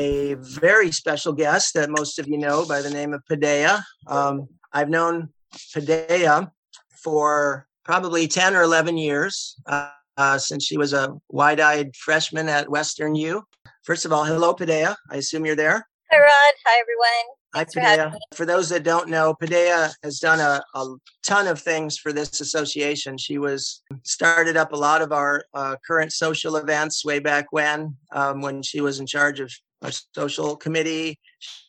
a very special guest that most of you know by the name of Padea. Um, I've known Padea for probably 10 or 11 years uh, uh, since she was a wide eyed freshman at Western U. First of all, hello, Padea. I assume you're there. Hi, Rod. Hi, everyone. Hi, Padea. For those that don't know, Padea has done a, a, ton of things for this association. She was started up a lot of our uh, current social events way back when, um, when she was in charge of our social committee.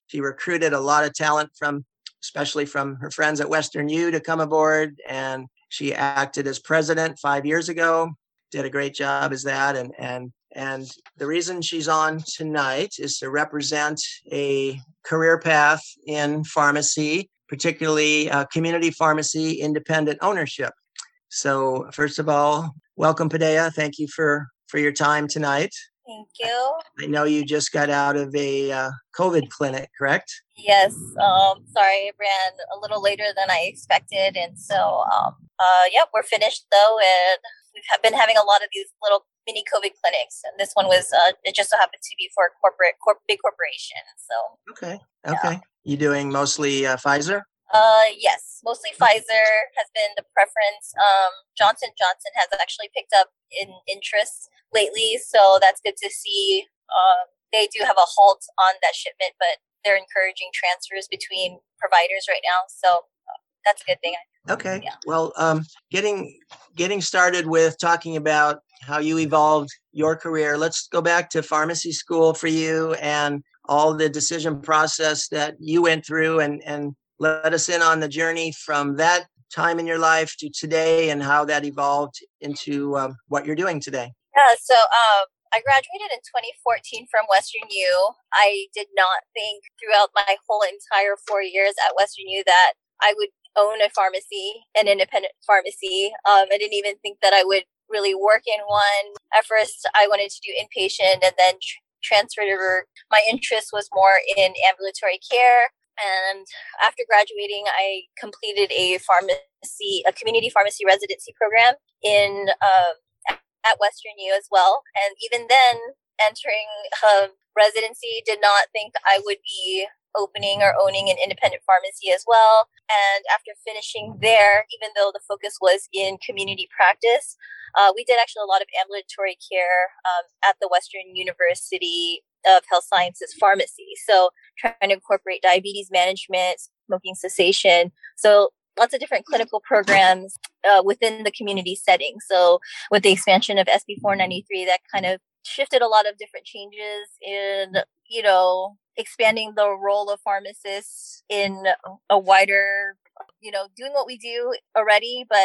She recruited a lot of talent from, especially from her friends at Western U, to come aboard, and she acted as president five years ago. Did a great job as that, and and and the reason she's on tonight is to represent a career path in pharmacy, particularly uh, community pharmacy independent ownership. So, first of all, welcome, Padea. Thank you for, for your time tonight. Thank you. I know you just got out of a uh, COVID clinic, correct? Yes. Um, sorry, it ran a little later than I expected. And so, um, uh, yep, we're finished though. And we've been having a lot of these little mini COVID clinics, and this one was uh, it just so happened to be for a corporate, corp- big corporation. So okay, okay, yeah. you doing mostly uh, Pfizer? Uh, yes, mostly Pfizer has been the preference. Um, Johnson Johnson has actually picked up in interest lately, so that's good to see. Um, they do have a halt on that shipment, but they're encouraging transfers between providers right now. So that's a good thing. Okay. Yeah. Well, um, getting getting started with talking about how you evolved your career. Let's go back to pharmacy school for you and all the decision process that you went through, and and let us in on the journey from that time in your life to today, and how that evolved into um, what you're doing today. Yeah. So. Um, I graduated in 2014 from Western U. I did not think throughout my whole entire four years at Western U that I would own a pharmacy, an independent pharmacy. Um, I didn't even think that I would really work in one. At first, I wanted to do inpatient and then tr- transferred over. My interest was more in ambulatory care. And after graduating, I completed a pharmacy, a community pharmacy residency program in um, at Western U as well. And even then, entering um, residency, did not think I would be opening or owning an independent pharmacy as well. And after finishing there, even though the focus was in community practice, uh, we did actually a lot of ambulatory care um, at the Western University of Health Sciences Pharmacy. So trying to incorporate diabetes management, smoking cessation. So lots of different clinical programs uh, within the community setting. So with the expansion of SB 493, that kind of shifted a lot of different changes in, you know, expanding the role of pharmacists in a wider, you know, doing what we do already, but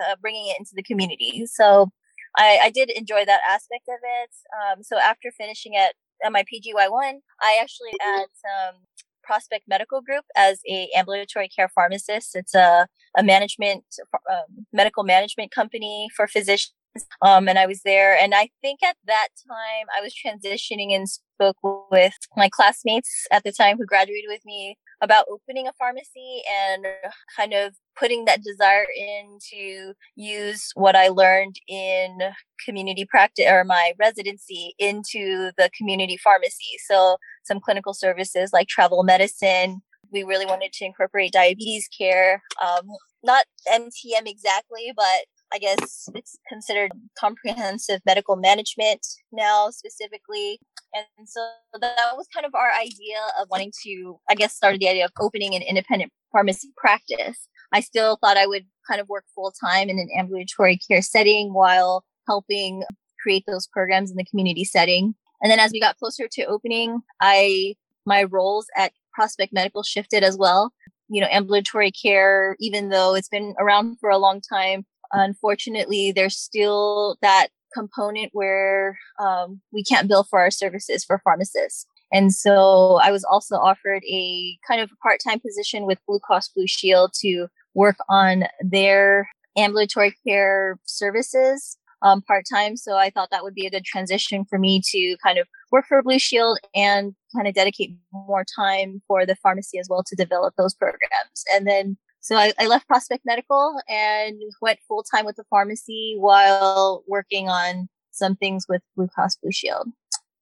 uh, bringing it into the community. So I, I, did enjoy that aspect of it. Um, so after finishing at, at my PGY1, I actually at um, Prospect Medical Group as a ambulatory care pharmacist. It's a, a management, um, medical management company for physicians um, and I was there. And I think at that time I was transitioning and spoke with my classmates at the time who graduated with me about opening a pharmacy and kind of putting that desire in to use what I learned in community practice or my residency into the community pharmacy. So some clinical services like travel medicine. We really wanted to incorporate diabetes care. Um, not MTM exactly, but I guess it's considered comprehensive medical management now specifically. And so that was kind of our idea of wanting to, I guess, start the idea of opening an independent pharmacy practice. I still thought I would kind of work full time in an ambulatory care setting while helping create those programs in the community setting. And then as we got closer to opening, I, my roles at Prospect Medical shifted as well. You know, ambulatory care, even though it's been around for a long time, unfortunately, there's still that component where um, we can't bill for our services for pharmacists. And so I was also offered a kind of part time position with Blue Cross Blue Shield to work on their ambulatory care services um, part time. So I thought that would be a good transition for me to kind of work for Blue Shield and kind of dedicate more time for the pharmacy as well to develop those programs. And then so I, I left Prospect Medical and went full time with the pharmacy while working on some things with Blue Cross Blue Shield.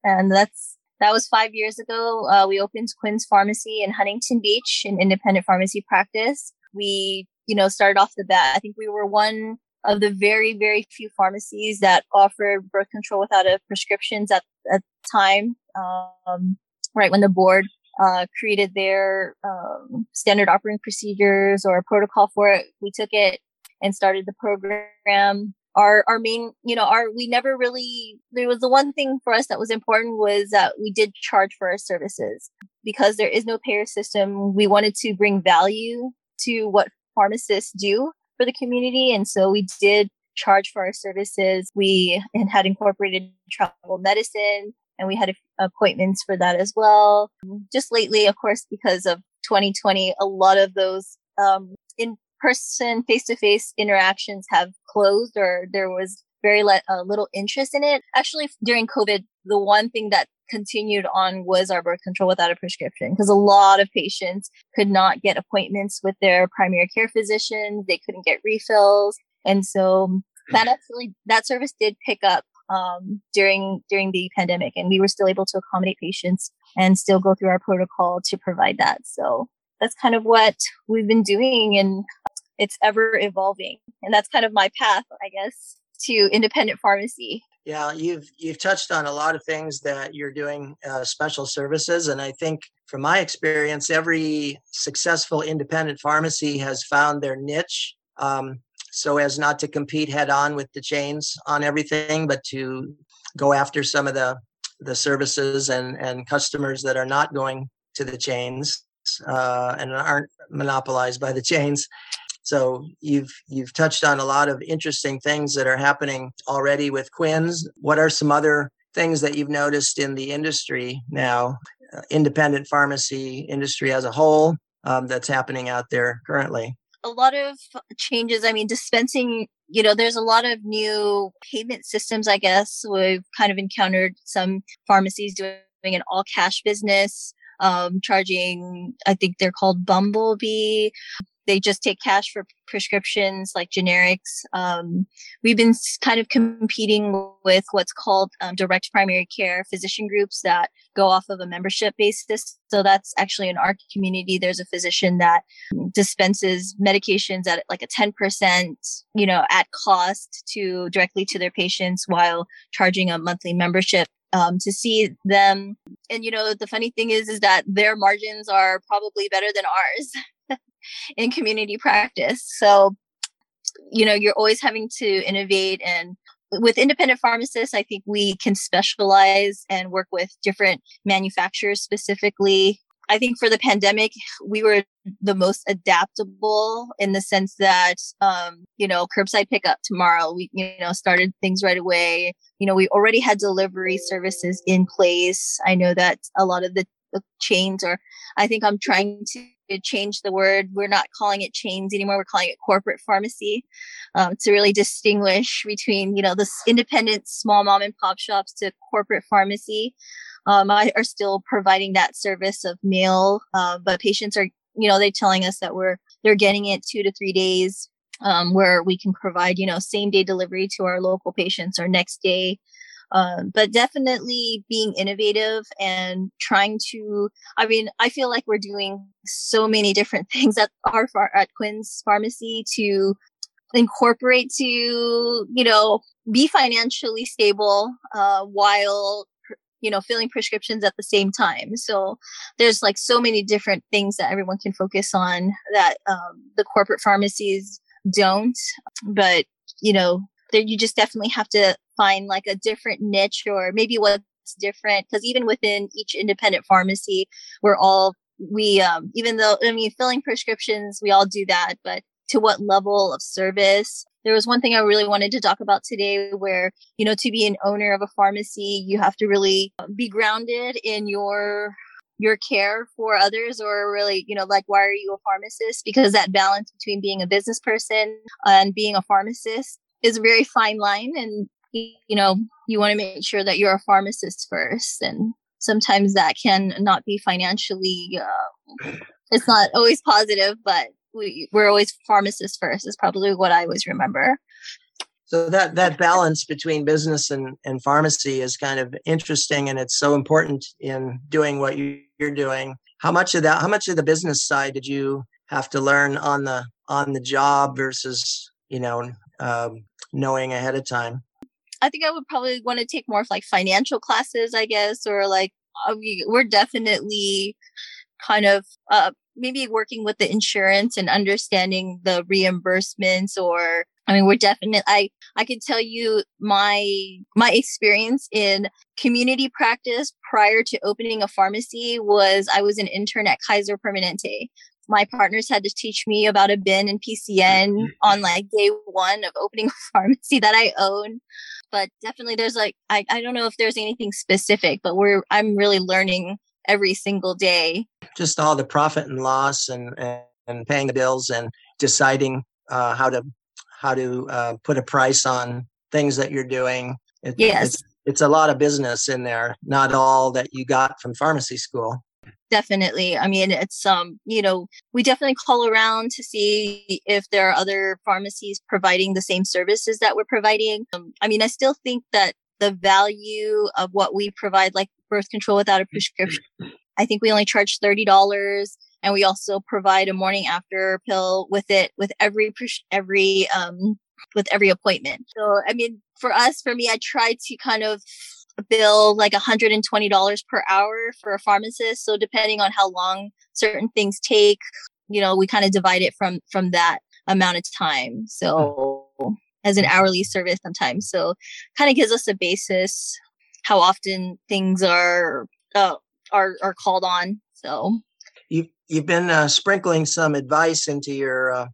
And that's that was five years ago. Uh, we opened Quinn's Pharmacy in Huntington Beach, an independent pharmacy practice. We, you know, started off the bat. I think we were one of the very, very few pharmacies that offered birth control without a prescriptions at at the time. Um, right when the board uh, created their um, standard operating procedures or protocol for it, we took it and started the program. Our our main you know our we never really there was the one thing for us that was important was that we did charge for our services. Because there is no payer system we wanted to bring value to what pharmacists do for the community. And so we did charge for our services. We and had incorporated travel medicine and we had appointments for that as well just lately of course because of 2020 a lot of those um, in person face to face interactions have closed or there was very le- uh, little interest in it. Actually, during COVID, the one thing that continued on was our birth control without a prescription because a lot of patients could not get appointments with their primary care physicians. They couldn't get refills. And so that actually, that service did pick up um, during during the pandemic, and we were still able to accommodate patients and still go through our protocol to provide that. So that's kind of what we've been doing, and it's ever evolving. And that's kind of my path, I guess, to independent pharmacy. Yeah, you've you've touched on a lot of things that you're doing uh, special services, and I think from my experience, every successful independent pharmacy has found their niche, um, so as not to compete head on with the chains on everything, but to go after some of the the services and and customers that are not going to the chains uh, and aren't monopolized by the chains so you've you've touched on a lot of interesting things that are happening already with Quinn's. What are some other things that you've noticed in the industry now, uh, independent pharmacy industry as a whole, um, that's happening out there currently? A lot of changes. I mean, dispensing. You know, there's a lot of new payment systems. I guess we've kind of encountered some pharmacies doing an all cash business um, charging, I think they're called Bumblebee they just take cash for prescriptions like generics. Um, we've been kind of competing with what's called um, direct primary care physician groups that go off of a membership basis. So that's actually in our community. There's a physician that dispenses medications at like a 10%, you know, at cost to directly to their patients while charging a monthly membership um, to see them. And you know, the funny thing is, is that their margins are probably better than ours. in community practice. So, you know, you're always having to innovate and with independent pharmacists, I think we can specialize and work with different manufacturers specifically. I think for the pandemic, we were the most adaptable in the sense that, um, you know, curbside pickup tomorrow, we, you know, started things right away. You know, we already had delivery services in place. I know that a lot of the, the chains are, I think I'm trying to change the word. We're not calling it chains anymore. We're calling it corporate pharmacy um, to really distinguish between, you know, this independent small mom and pop shops to corporate pharmacy. Um, I are still providing that service of mail, uh, but patients are, you know, they're telling us that we're they're getting it two to three days, um, where we can provide, you know, same day delivery to our local patients or next day. Um, but definitely being innovative and trying to, I mean, I feel like we're doing so many different things at our, at Quinn's pharmacy to incorporate to, you know, be financially stable, uh, while you know filling prescriptions at the same time. So there's like so many different things that everyone can focus on that um, the corporate pharmacies don't. But you know you just definitely have to find like a different niche or maybe what's different because even within each independent pharmacy we're all we um even though i mean filling prescriptions we all do that but to what level of service? There was one thing i really wanted to talk about today where you know to be an owner of a pharmacy you have to really be grounded in your your care for others or really you know like why are you a pharmacist? Because that balance between being a business person and being a pharmacist is a very fine line and you know you want to make sure that you're a pharmacist first and sometimes that can not be financially uh, it's not always positive but we, we're always pharmacists first is probably what i always remember So that that balance between business and, and pharmacy is kind of interesting, and it's so important in doing what you, you're doing. How much of that? How much of the business side did you have to learn on the on the job versus you know um, knowing ahead of time? I think I would probably want to take more of like financial classes, I guess, or like we, we're definitely kind of uh, maybe working with the insurance and understanding the reimbursements or I mean, we're definitely, I, I can tell you my, my experience in community practice prior to opening a pharmacy was I was an intern at Kaiser Permanente. My partners had to teach me about a bin and PCN on like day one of opening a pharmacy that I own. But definitely there's like, I, I don't know if there's anything specific, but we're, I'm really learning every single day. Just all the profit and loss and, and, and paying the bills and deciding uh, how to how to uh, put a price on things that you're doing. It, yes. It's, it's a lot of business in there, not all that you got from pharmacy school. Definitely. I mean, it's, um, you know, we definitely call around to see if there are other pharmacies providing the same services that we're providing. Um, I mean, I still think that the value of what we provide, like birth control without a prescription, I think we only charge $30 and we also provide a morning after pill with it with every every um with every appointment so i mean for us for me i try to kind of bill like $120 per hour for a pharmacist. So depending on how long certain things take you know we kind of divide it from from that amount of time. So as an hourly service sometimes. So kind of gives us a basis how often things are uh, are are called on. So you've you've been uh, sprinkling some advice into your uh,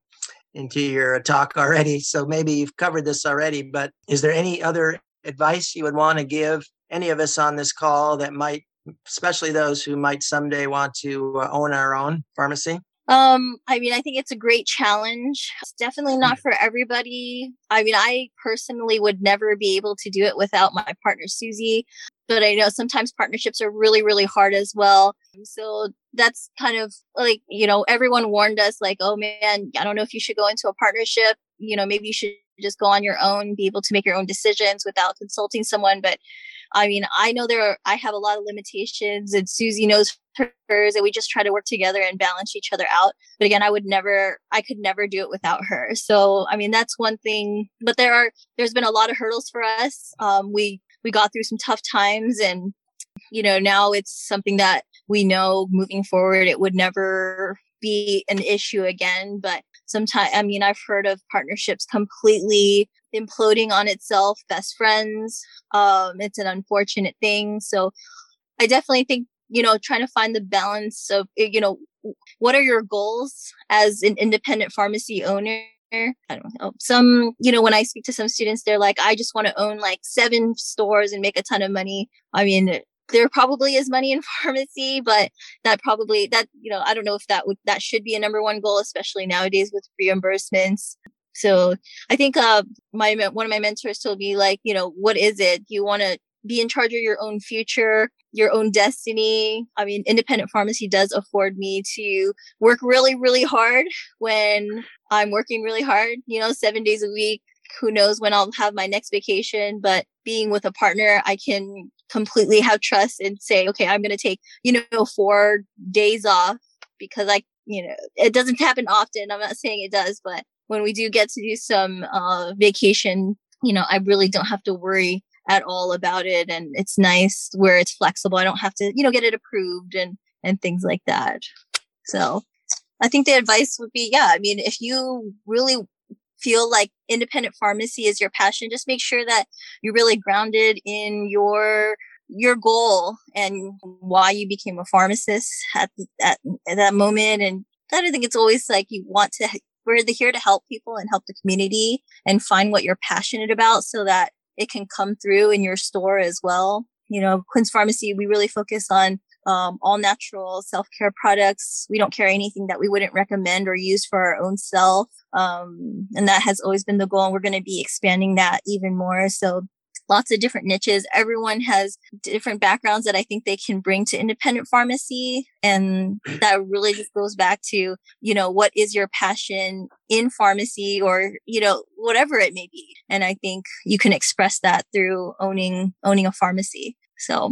into your talk already, so maybe you've covered this already. But is there any other advice you would want to give any of us on this call that might, especially those who might someday want to uh, own our own pharmacy? Um, I mean, I think it's a great challenge. It's definitely not for everybody. I mean, I personally would never be able to do it without my partner, Susie but I know sometimes partnerships are really, really hard as well. So that's kind of like, you know, everyone warned us like, oh man, I don't know if you should go into a partnership. You know, maybe you should just go on your own, be able to make your own decisions without consulting someone. But I mean, I know there are, I have a lot of limitations and Susie knows hers and we just try to work together and balance each other out. But again, I would never, I could never do it without her. So, I mean, that's one thing, but there are, there's been a lot of hurdles for us. Um, we we got through some tough times and you know now it's something that we know moving forward it would never be an issue again but sometimes i mean i've heard of partnerships completely imploding on itself best friends um it's an unfortunate thing so i definitely think you know trying to find the balance of you know what are your goals as an independent pharmacy owner I don't know. Some, you know, when I speak to some students, they're like, I just want to own like seven stores and make a ton of money. I mean, there probably is money in pharmacy, but that probably that, you know, I don't know if that would, that should be a number one goal, especially nowadays with reimbursements. So I think, uh, my, one of my mentors told me like, you know, what is it? You want to be in charge of your own future, your own destiny. I mean, independent pharmacy does afford me to work really, really hard when I'm working really hard, you know, seven days a week. Who knows when I'll have my next vacation, but being with a partner, I can completely have trust and say, okay, I'm going to take, you know, four days off because I, you know, it doesn't happen often. I'm not saying it does, but when we do get to do some uh, vacation, you know, I really don't have to worry at all about it and it's nice where it's flexible i don't have to you know get it approved and and things like that so i think the advice would be yeah i mean if you really feel like independent pharmacy is your passion just make sure that you're really grounded in your your goal and why you became a pharmacist at, at, at that moment and i think it's always like you want to we're here to help people and help the community and find what you're passionate about so that it can come through in your store as well. You know, Quinn's Pharmacy, we really focus on um, all natural self care products. We don't carry anything that we wouldn't recommend or use for our own self. Um, and that has always been the goal. And we're going to be expanding that even more. So lots of different niches. Everyone has different backgrounds that I think they can bring to independent pharmacy. And that really just goes back to, you know, what is your passion in pharmacy or, you know, whatever it may be. And I think you can express that through owning, owning a pharmacy. So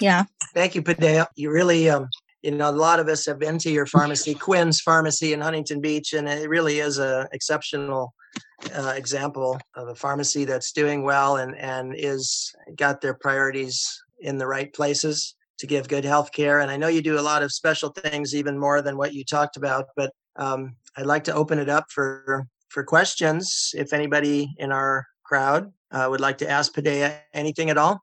yeah. Thank you, Padea. You really, um, you know, a lot of us have been to your pharmacy, Quinn's Pharmacy in Huntington Beach, and it really is a exceptional uh, example of a pharmacy that's doing well and and is got their priorities in the right places to give good health care. And I know you do a lot of special things, even more than what you talked about. But um, I'd like to open it up for for questions. If anybody in our crowd uh, would like to ask Padea anything at all.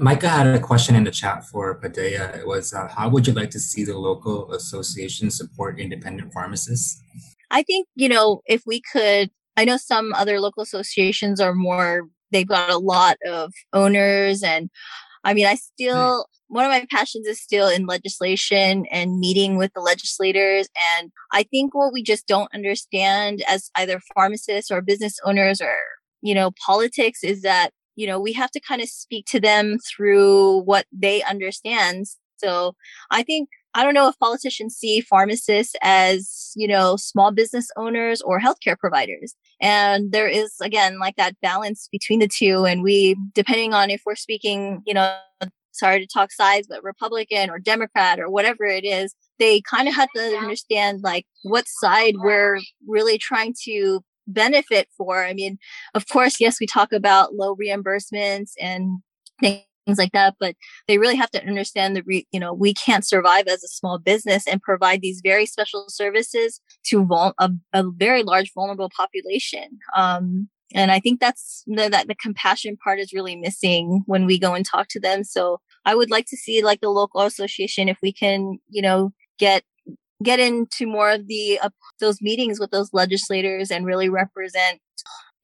Micah had a question in the chat for Padea. It was, uh, how would you like to see the local association support independent pharmacists? I think, you know, if we could, I know some other local associations are more, they've got a lot of owners. And I mean, I still, one of my passions is still in legislation and meeting with the legislators. And I think what we just don't understand as either pharmacists or business owners or, you know, politics is that you know, we have to kind of speak to them through what they understand. So I think I don't know if politicians see pharmacists as, you know, small business owners or healthcare providers. And there is, again, like that balance between the two. And we, depending on if we're speaking, you know, sorry to talk sides, but Republican or Democrat or whatever it is, they kind of have to understand like what side we're really trying to benefit for. I mean, of course, yes, we talk about low reimbursements and things like that, but they really have to understand that, re- you know, we can't survive as a small business and provide these very special services to vul- a, a very large vulnerable population. Um, and I think that's the, that the compassion part is really missing when we go and talk to them. So I would like to see like the local association, if we can, you know, get get into more of the uh, those meetings with those legislators and really represent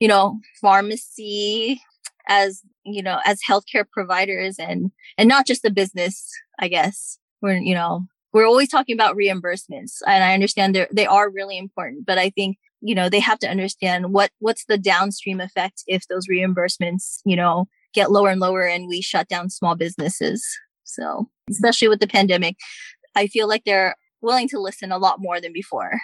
you know pharmacy as you know as healthcare providers and and not just the business i guess. We're you know we're always talking about reimbursements and i understand they they are really important but i think you know they have to understand what what's the downstream effect if those reimbursements you know get lower and lower and we shut down small businesses. So especially with the pandemic i feel like there willing to listen a lot more than before.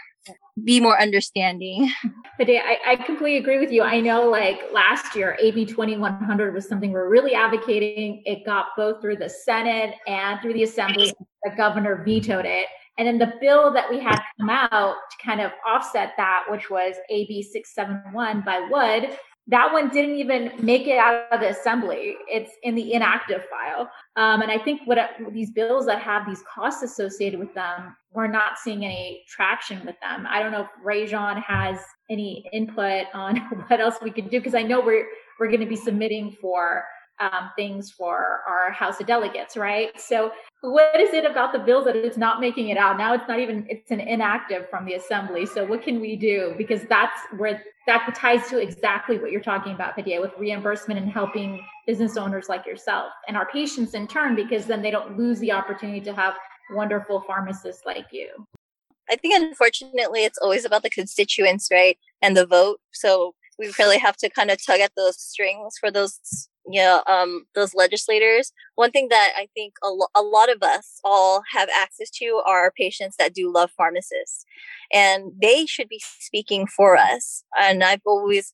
Be more understanding. But I, I completely agree with you. I know like last year ab 2100 was something we're really advocating. It got both through the senate and through the assembly the governor vetoed it. And then the bill that we had come out to kind of offset that which was ab 671 by wood that one didn't even make it out of the assembly. It's in the inactive file. Um, and I think what these bills that have these costs associated with them, we're not seeing any traction with them. I don't know if Rajon has any input on what else we could do because I know we're we're going to be submitting for um, things for our House of Delegates, right? So, what is it about the bills that it's not making it out? Now it's not even it's an inactive from the Assembly. So, what can we do? Because that's where that ties to exactly what you're talking about, Padea, with reimbursement and helping business owners like yourself and our patients in turn, because then they don't lose the opportunity to have wonderful pharmacists like you. I think unfortunately it's always about the constituents, right? And the vote. So we really have to kind of tug at those strings for those yeah um those legislators one thing that i think a, lo- a lot of us all have access to are patients that do love pharmacists and they should be speaking for us and i've always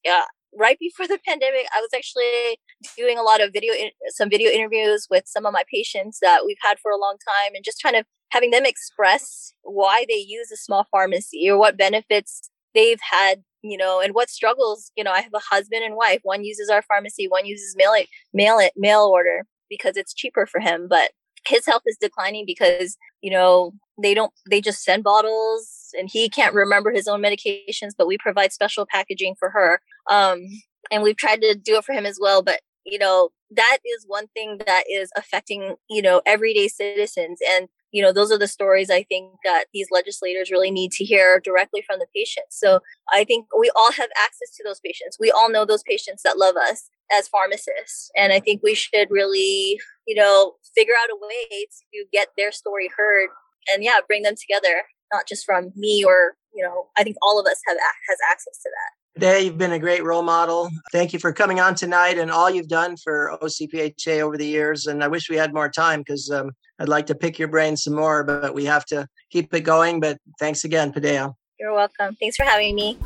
right before the pandemic i was actually doing a lot of video in- some video interviews with some of my patients that we've had for a long time and just kind of having them express why they use a small pharmacy or what benefits they've had you know, and what struggles, you know, I have a husband and wife. One uses our pharmacy, one uses mail it, mail it, mail order because it's cheaper for him. But his health is declining because, you know, they don't, they just send bottles and he can't remember his own medications, but we provide special packaging for her. Um, and we've tried to do it for him as well. But, you know, that is one thing that is affecting, you know, everyday citizens. And you know those are the stories i think that these legislators really need to hear directly from the patients. So i think we all have access to those patients. We all know those patients that love us as pharmacists. And i think we should really you know figure out a way to get their story heard and yeah bring them together not just from me or you know i think all of us have has access to that Today, you've been a great role model. Thank you for coming on tonight and all you've done for OCPHA over the years. And I wish we had more time because um, I'd like to pick your brain some more, but we have to keep it going. But thanks again, Padea. You're welcome. Thanks for having me.